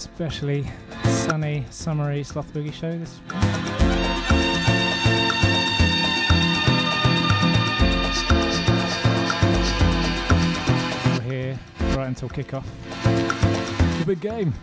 especially sunny, summery Sloth Boogie show this We're here right until kickoff. The big game.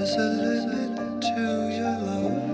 There's a limit to your love.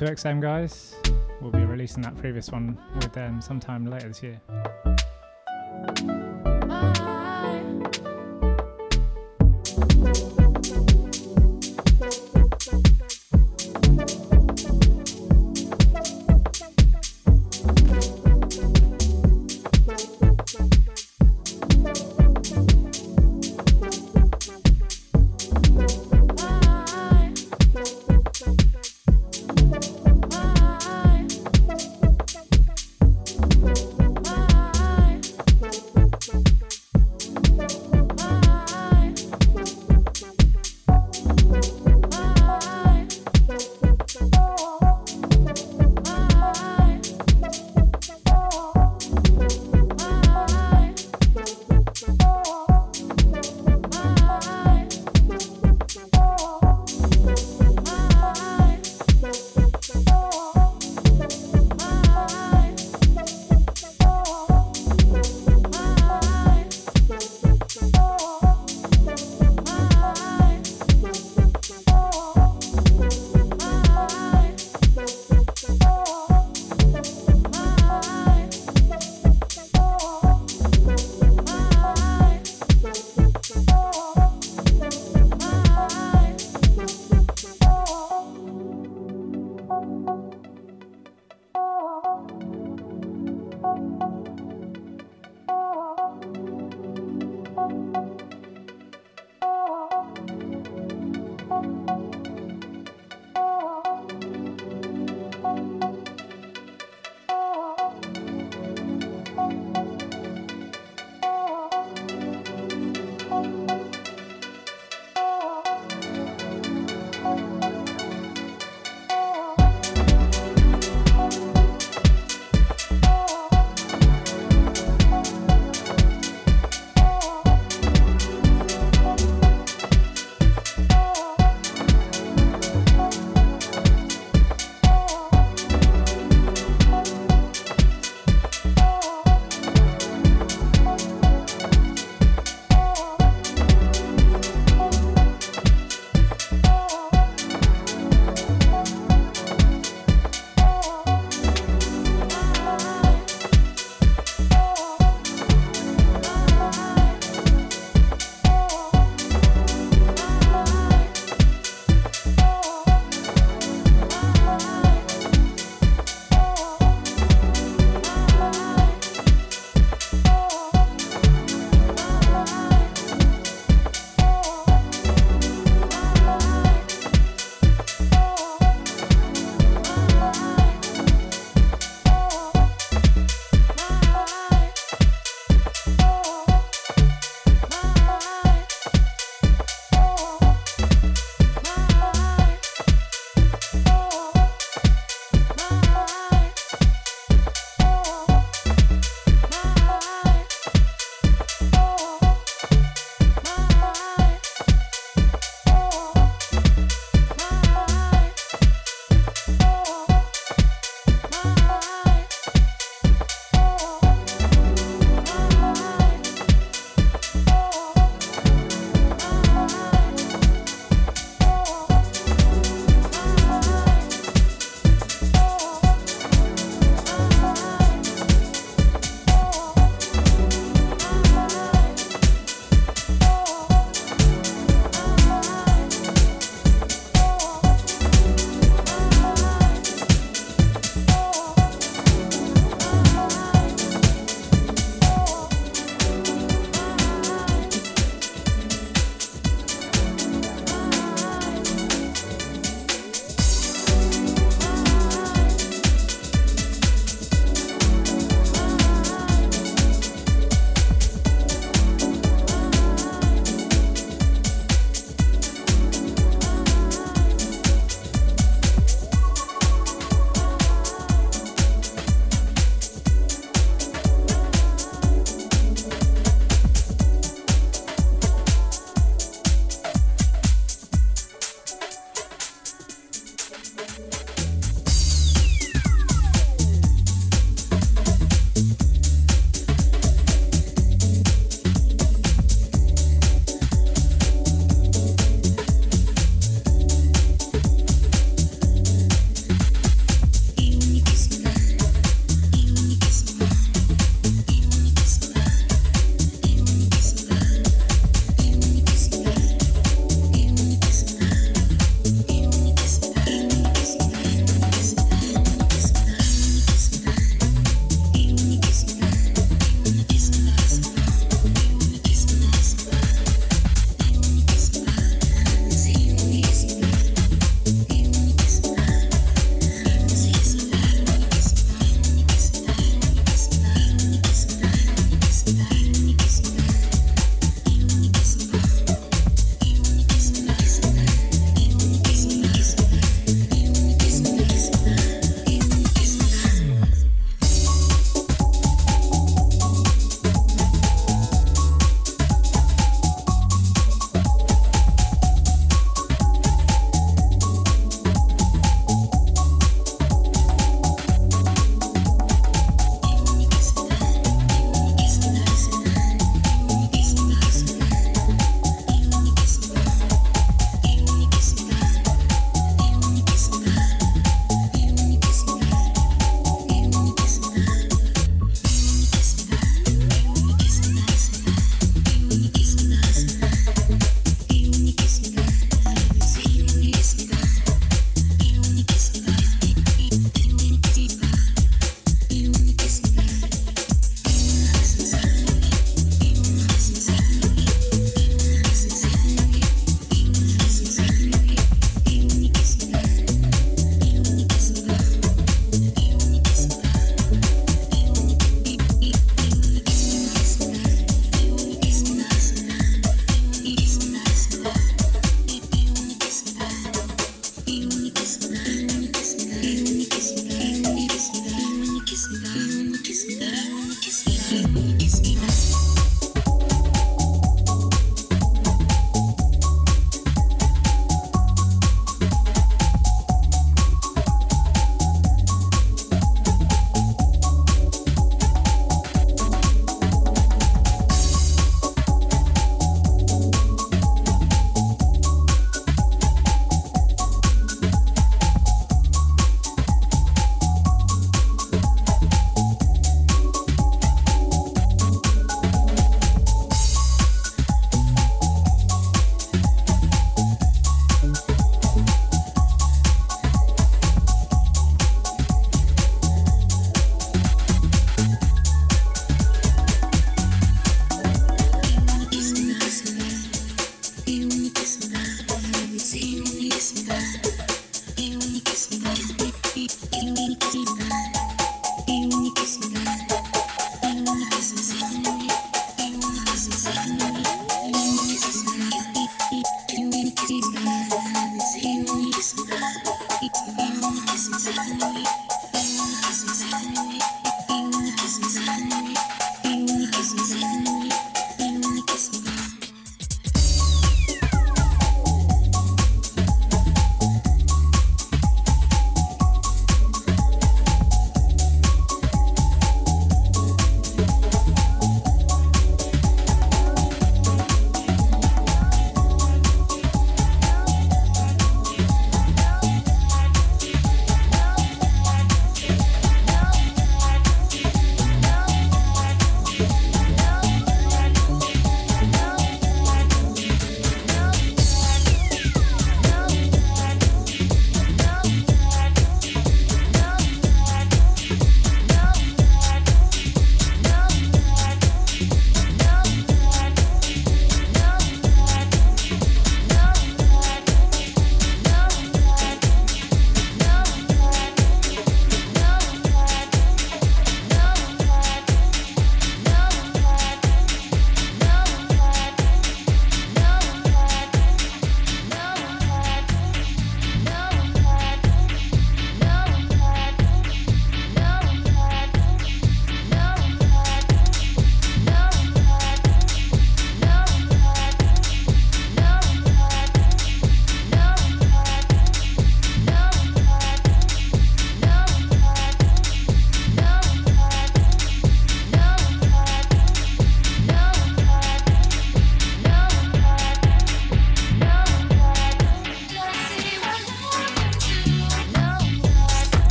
The 2XM guys. We'll be releasing that previous one with them sometime later this year.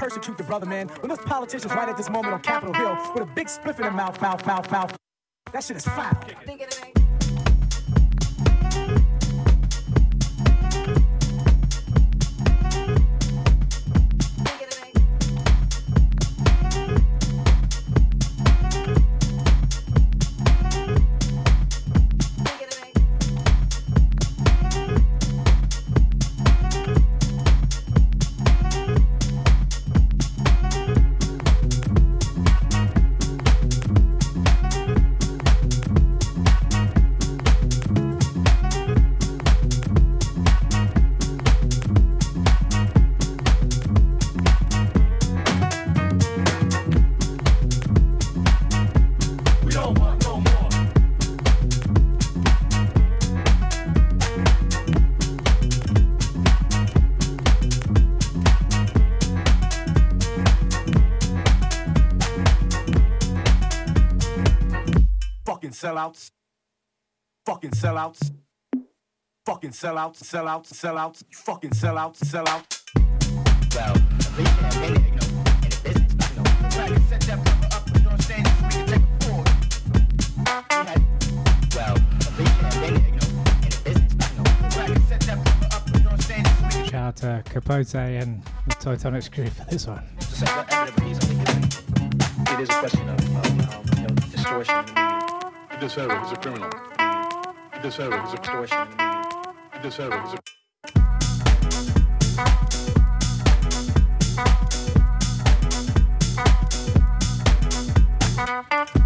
Persecute the brother, man. When those politicians right at this moment on Capitol Hill with a big spliff in their mouth, mouth, mouth, mouth. That shit is foul. Fucking sellouts, sellouts, sellouts. You fucking sellouts, sellouts. Well, at least you have many, you know, in the business, you know. So I can set that brother up, you know what I'm saying, so we can take it forward. We had, well, at least you have many, you know, in the business, you know. So I can set that brother up, you know what I'm saying, so we can... Shout out to Capote and the Titanic crew for this one. It is a question of, of um, you know, distortion in the media. This Eric is a criminal. This Eric is extortion. deserve it. It's a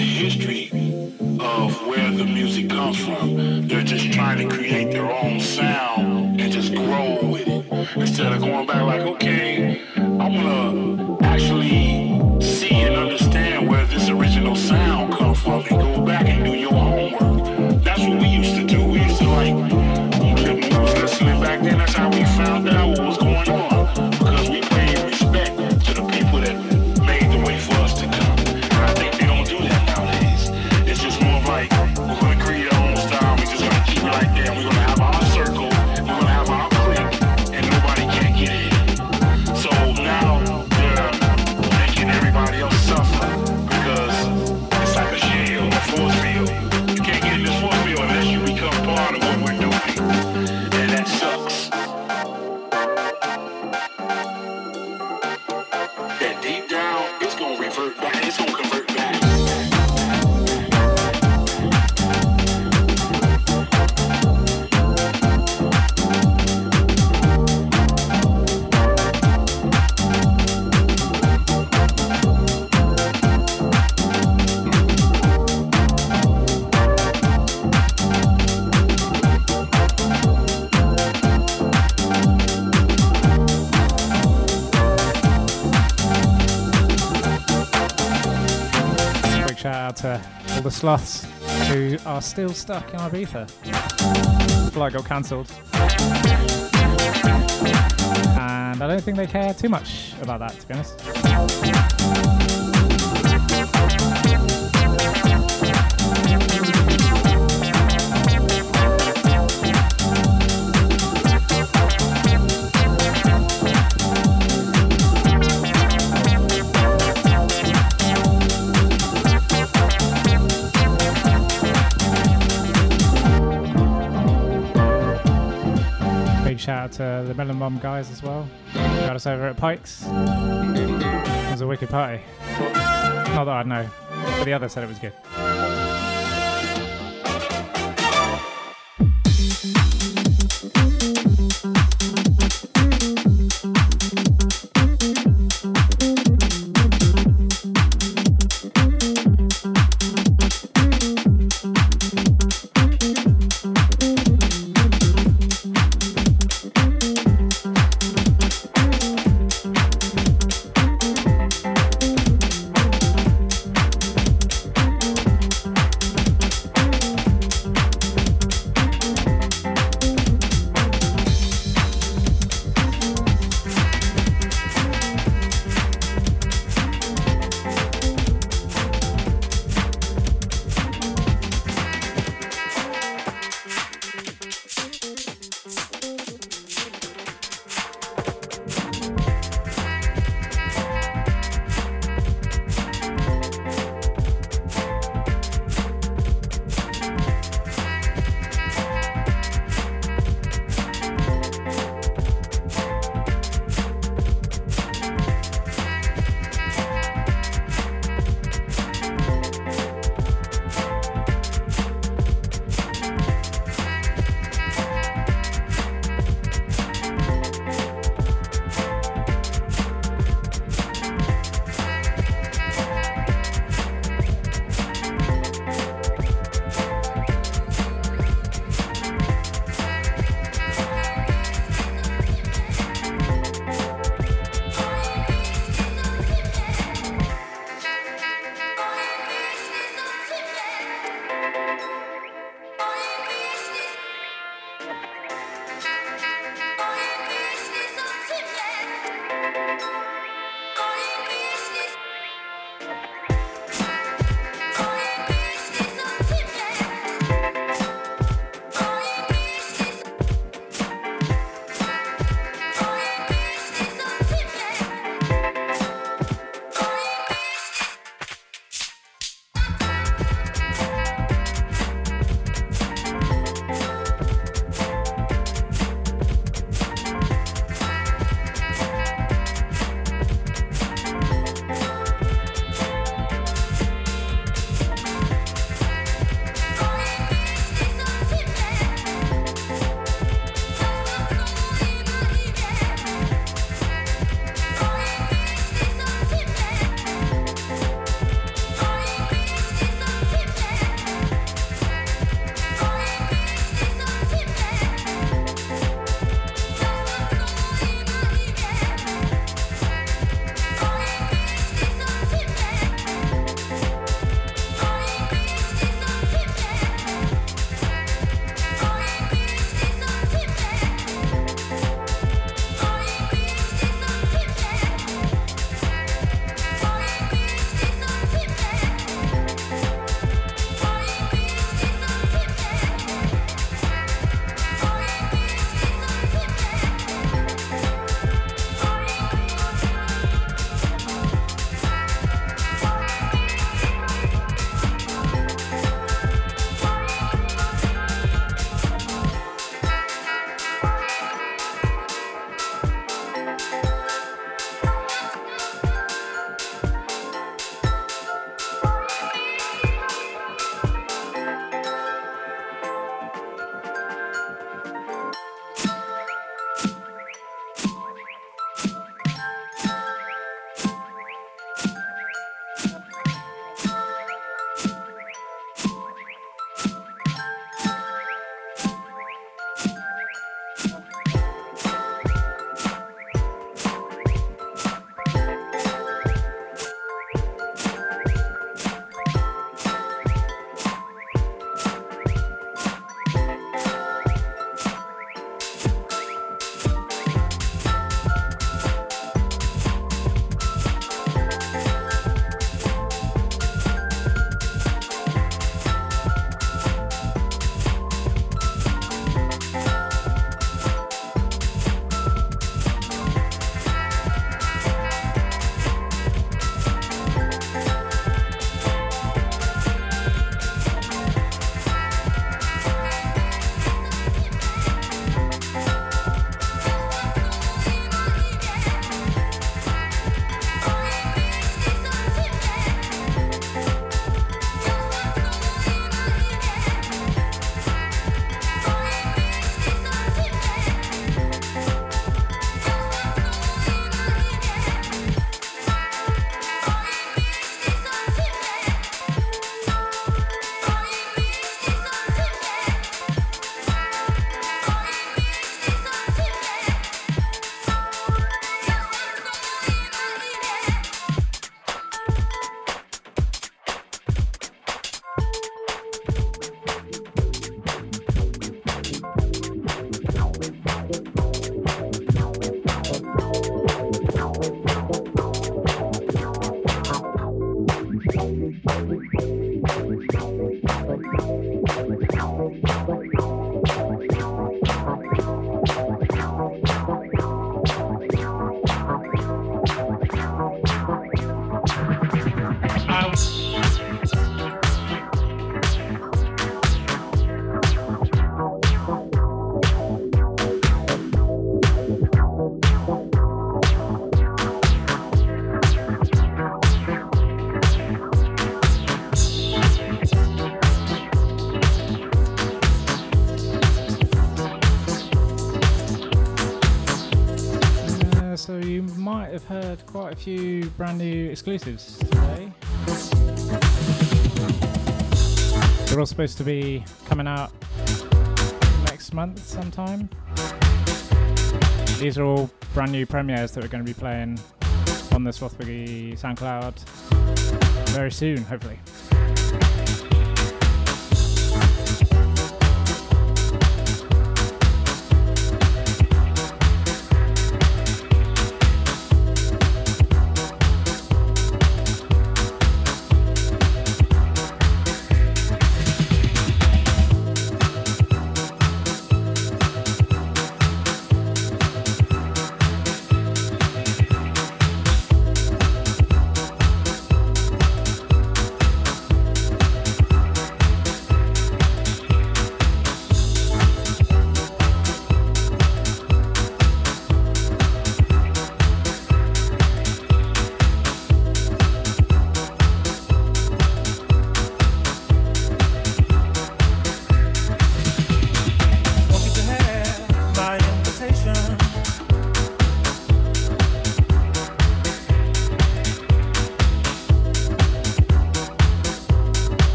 history of where the music comes from. They're just trying to create their own sound and just grow with it instead of going back like, okay, sloths who are still stuck in Ibiza. Flight got cancelled. And I don't think they care too much about that, to be honest. to the Melon Mum guys as well. Got us over at Pikes. It was a wicked party. Not that I know, but the other said it was good. Have heard quite a few brand new exclusives today. They're all supposed to be coming out next month sometime. These are all brand new premieres that we're going to be playing on the Swath Boogie SoundCloud very soon, hopefully.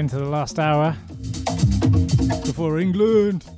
into the last hour before England.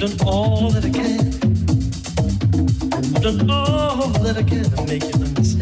done all that I can. I've done all that I can to make you understand.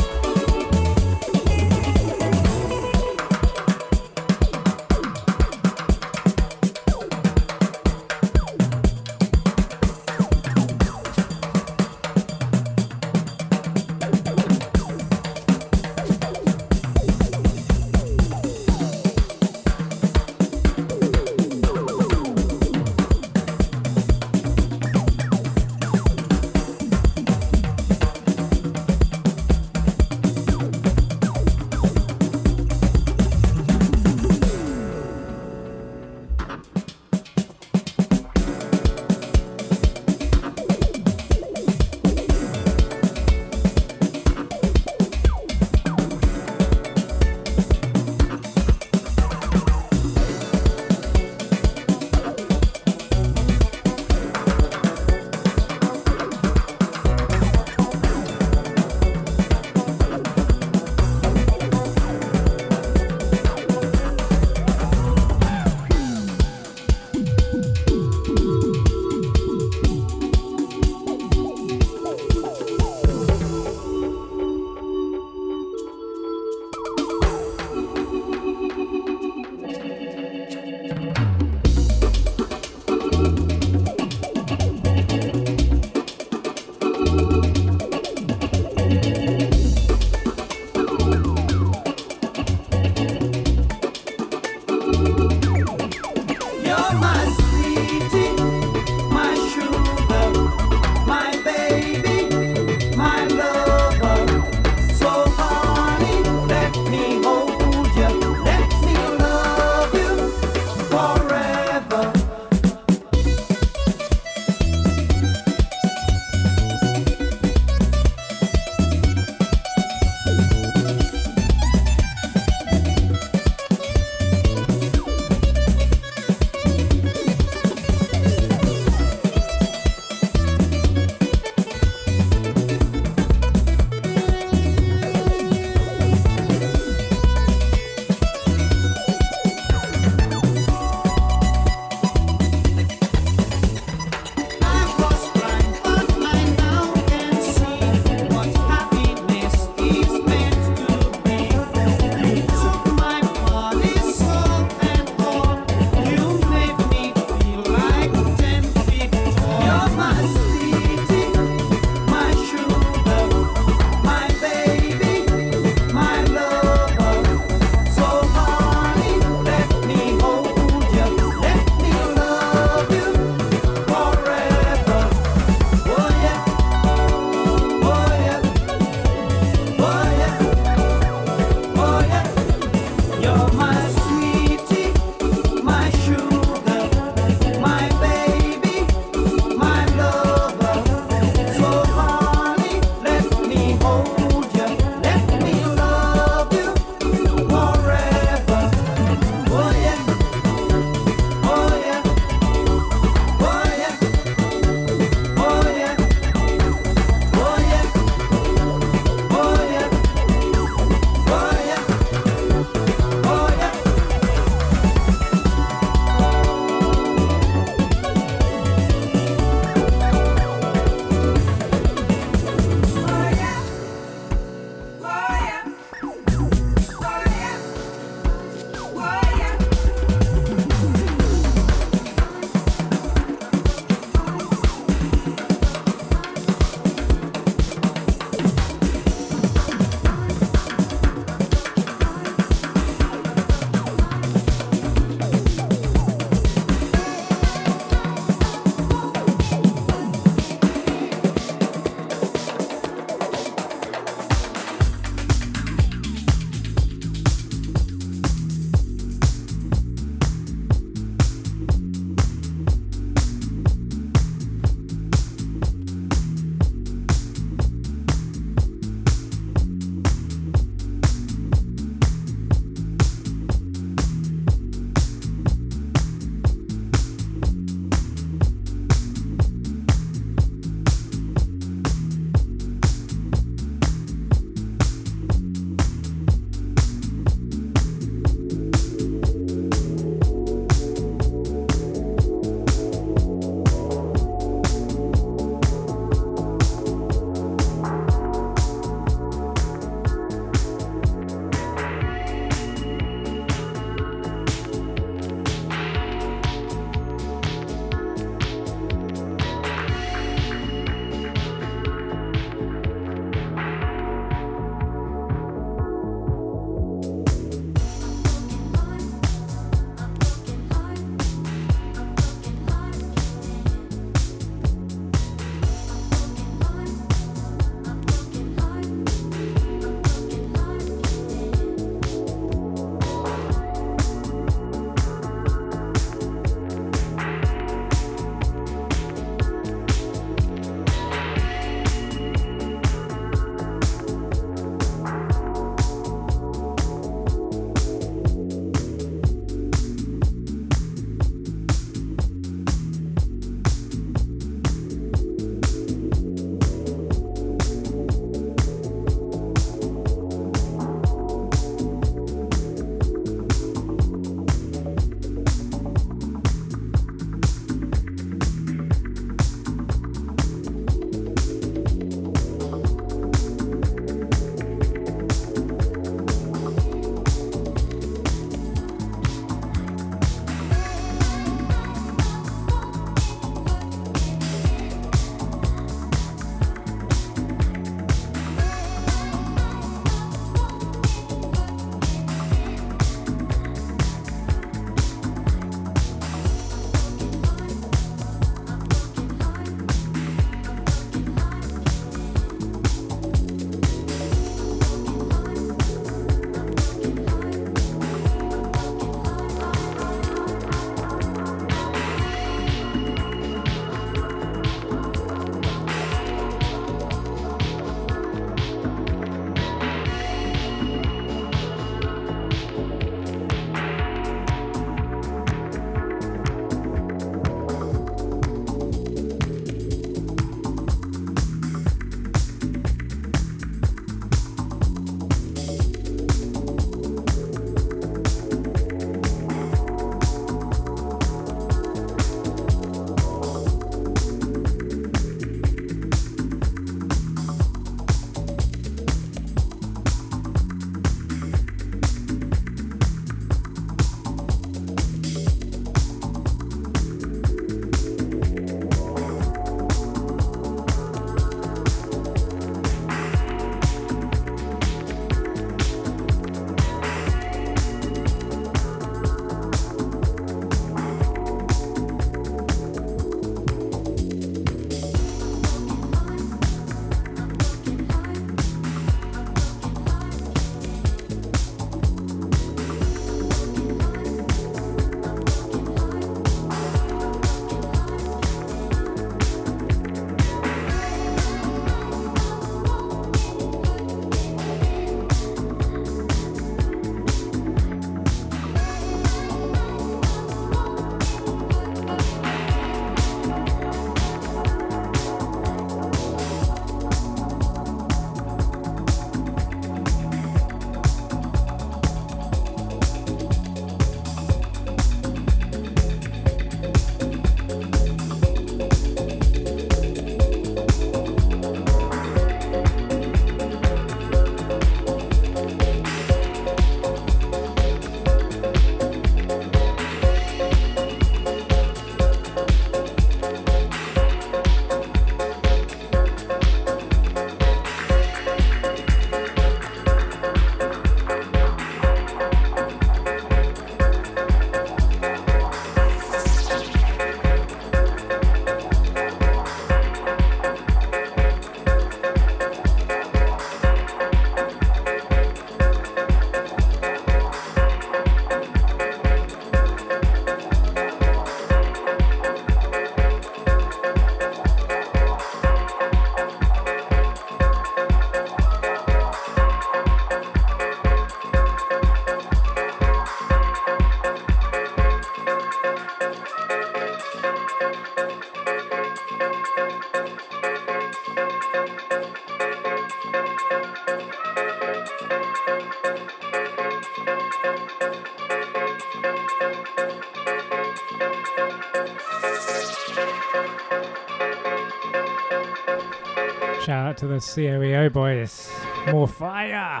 Shout out to the COEO boys. More fire!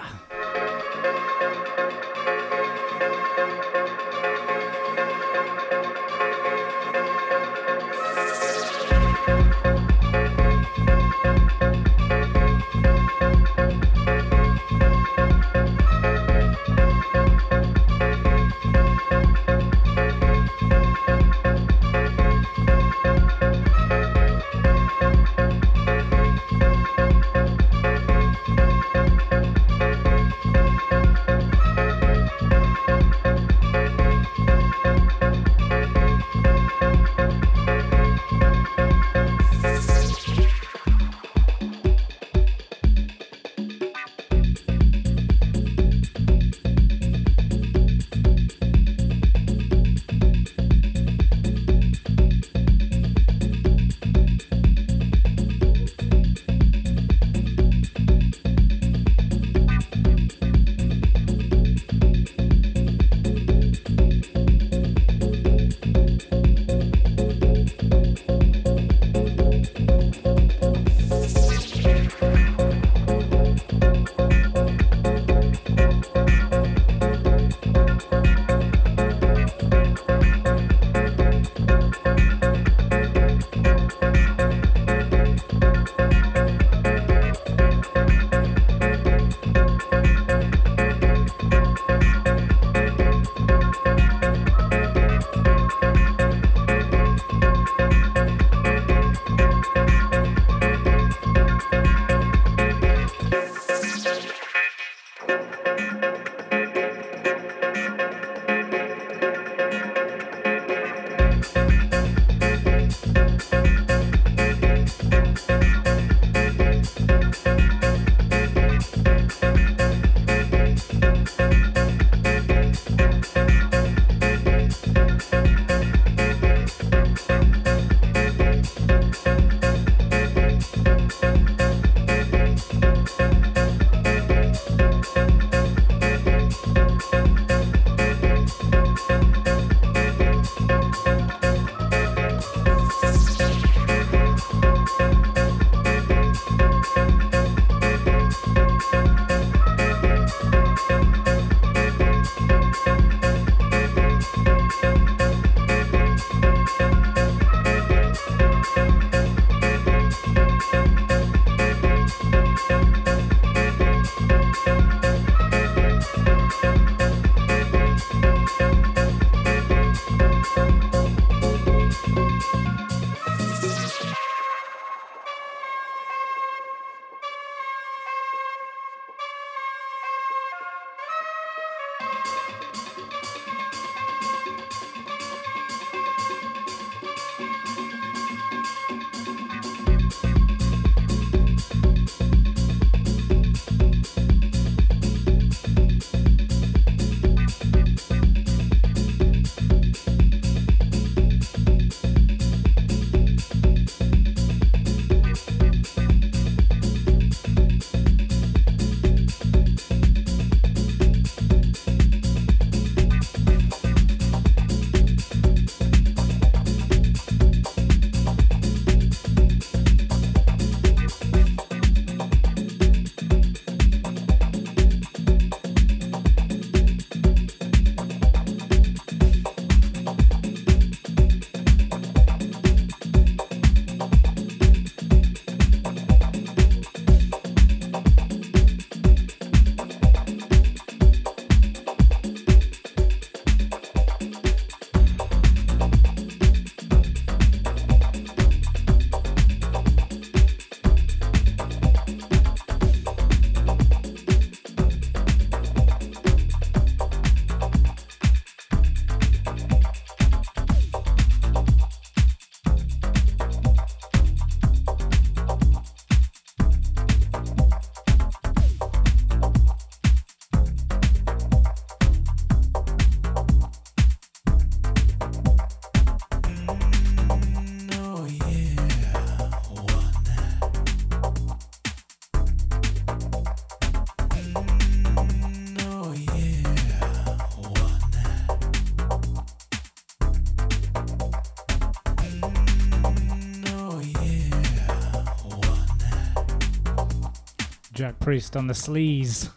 Priest on the sleaze.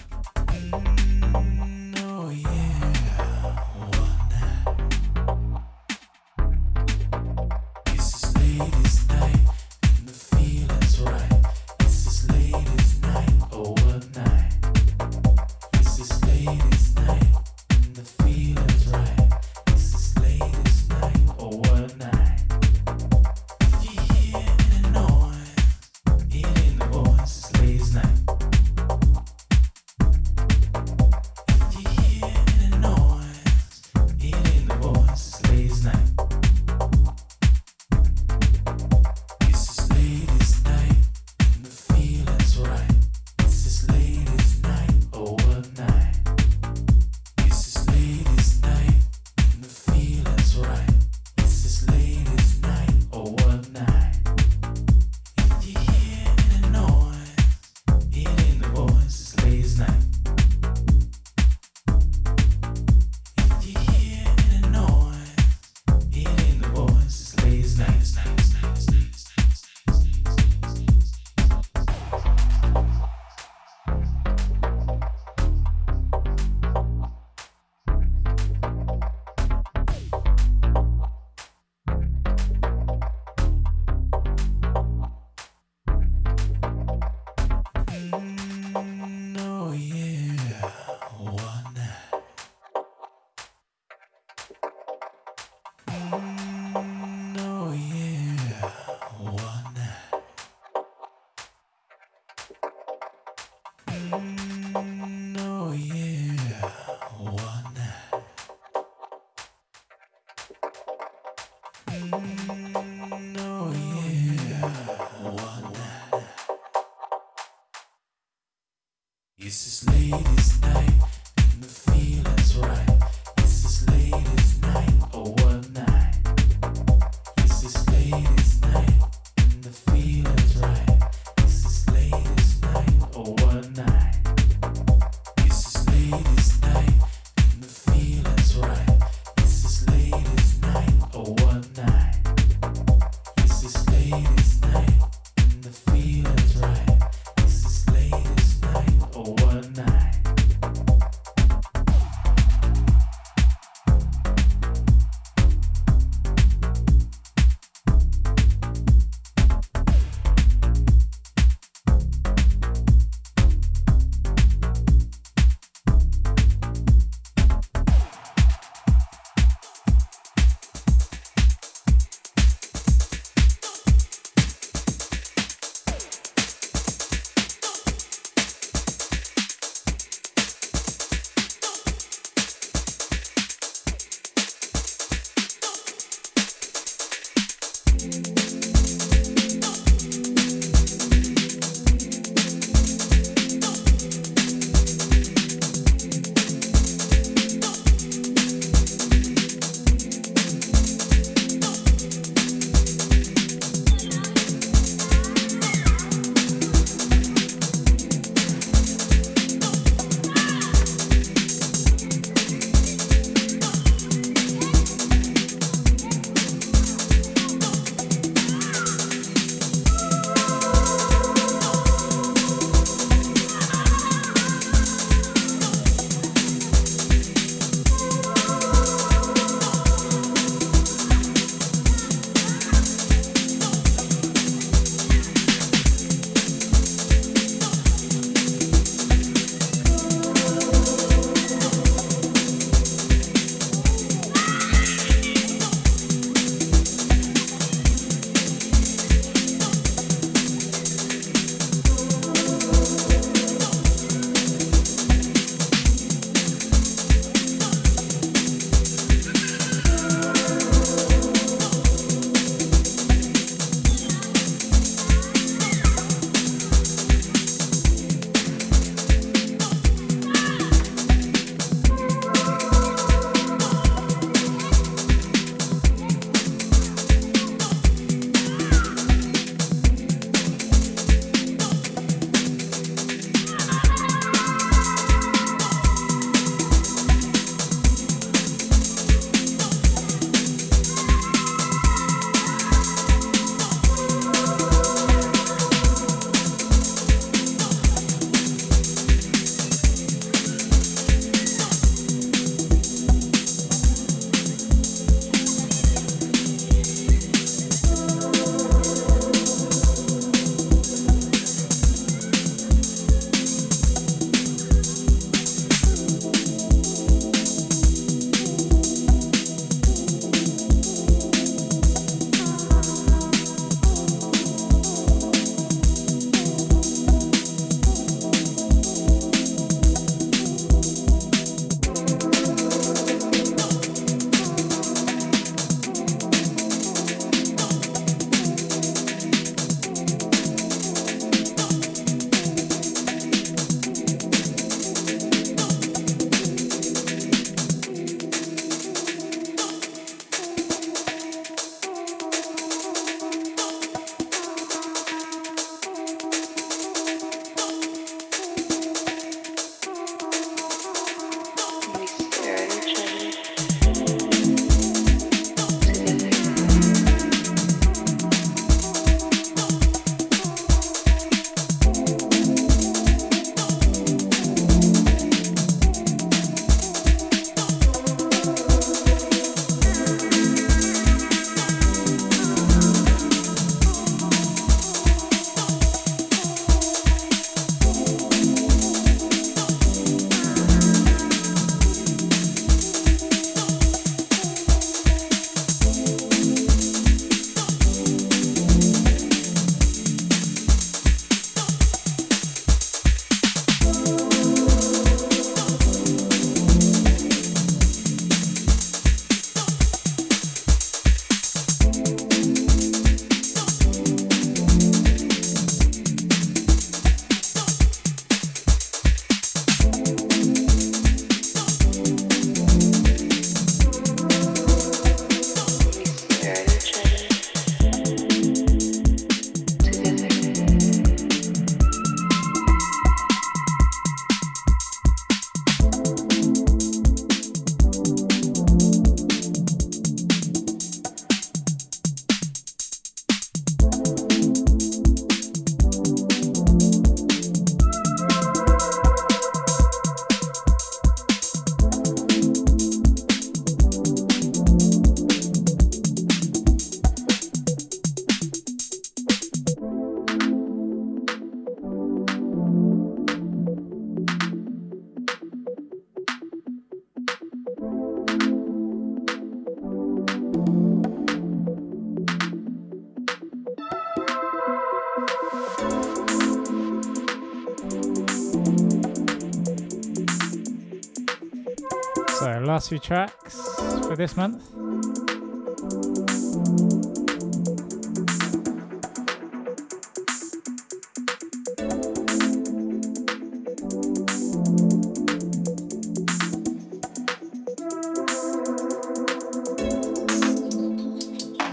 Last few tracks for this month.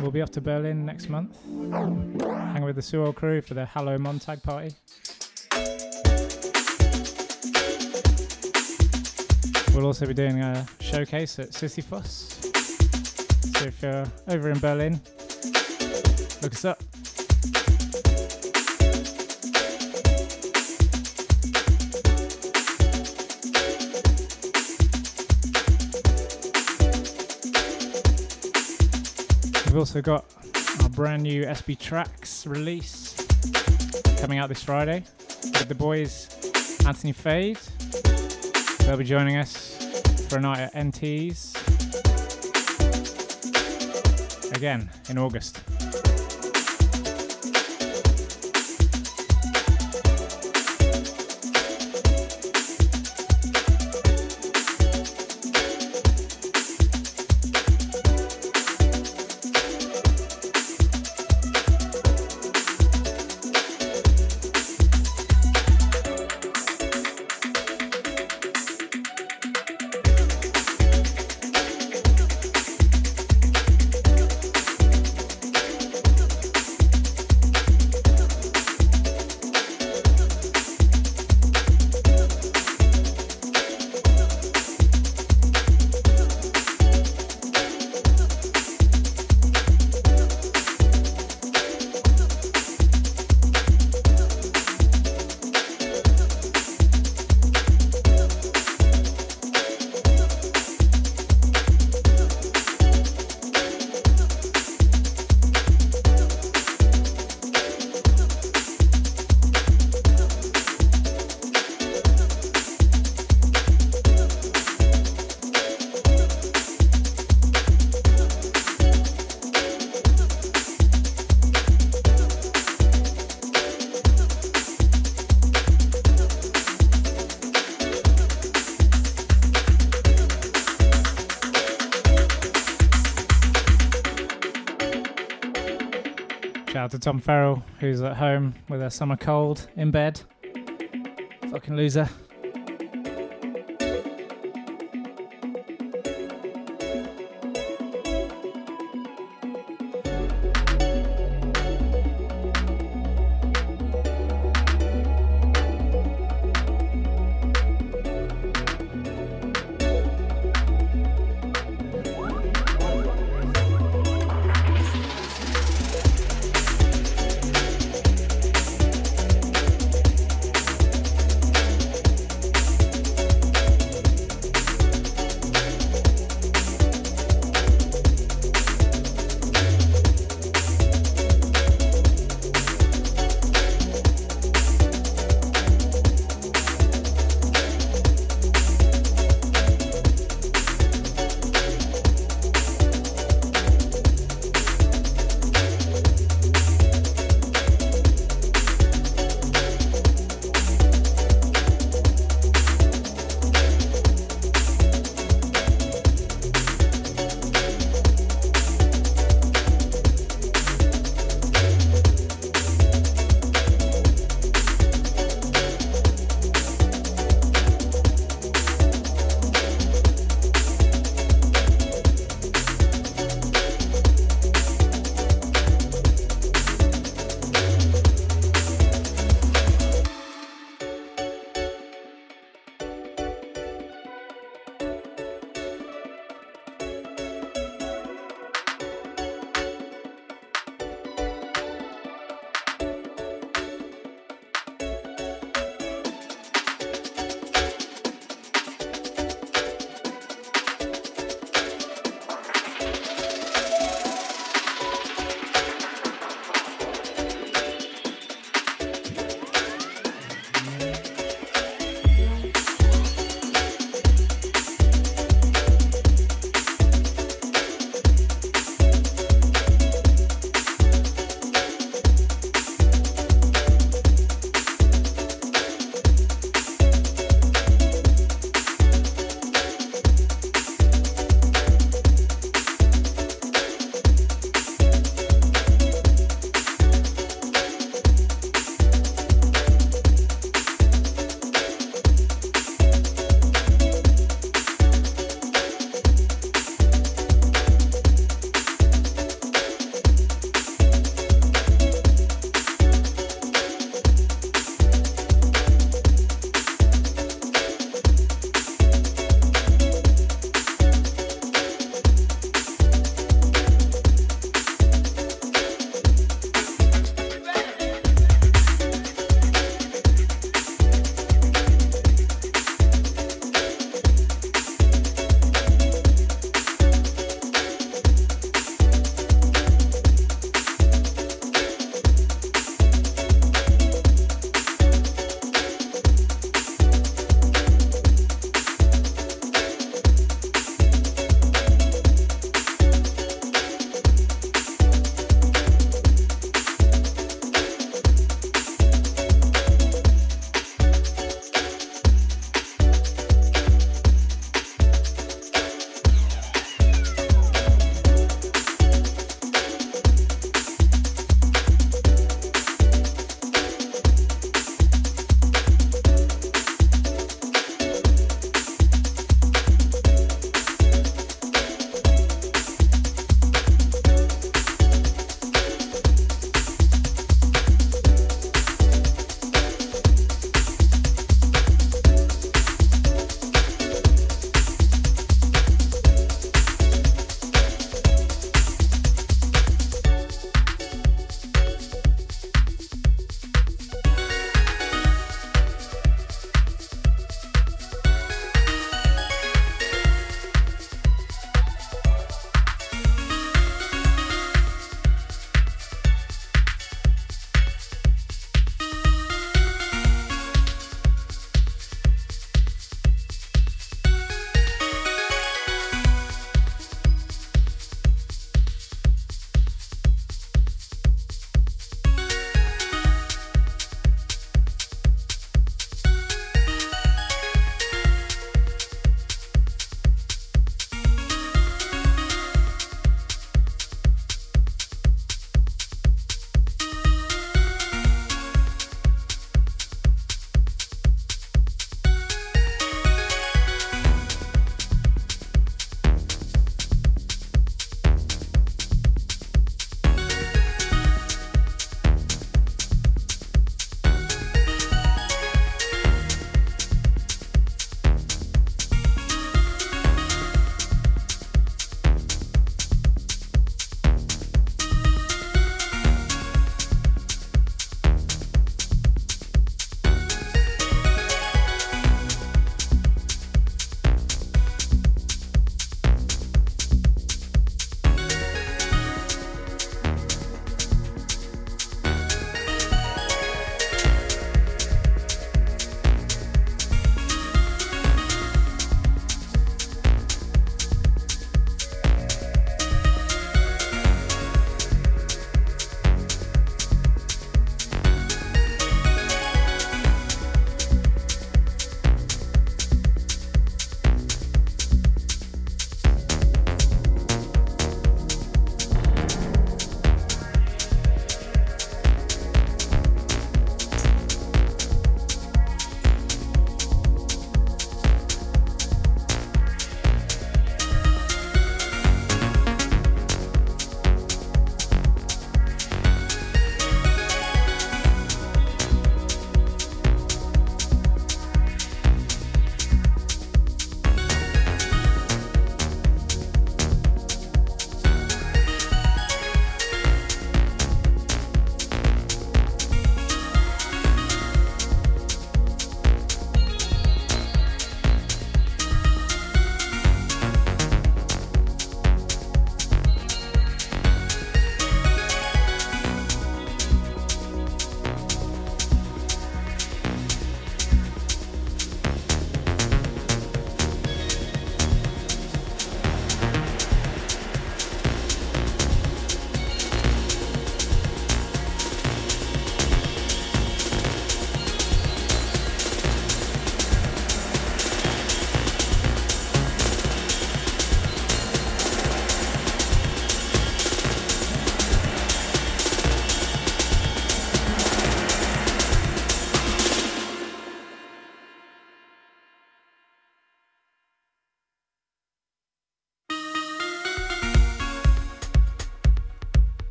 We'll be off to Berlin next month, Hang with the Sewell crew for the Hallow Montag party. Also be doing a showcase at Sisyphos. So if you're over in Berlin, look us up. We've also got our brand new SB Tracks release coming out this Friday with the boys Anthony Fade. They'll be joining us for a night at NT's again in August. Tom Farrell, who's at home with a summer cold in bed. Fucking loser.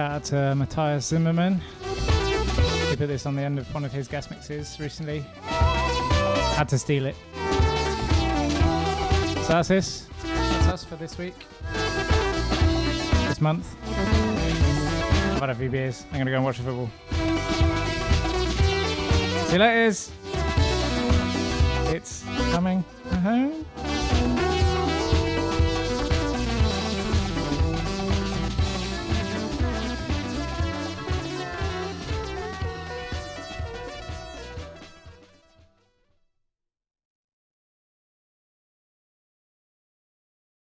Shout out uh, to Matthias Zimmerman. He put this on the end of one of his guest mixes recently. Had to steal it. So that's this. That's us for this week. This month. I've had a few beers. I'm gonna go and watch the football. See you later. It's coming.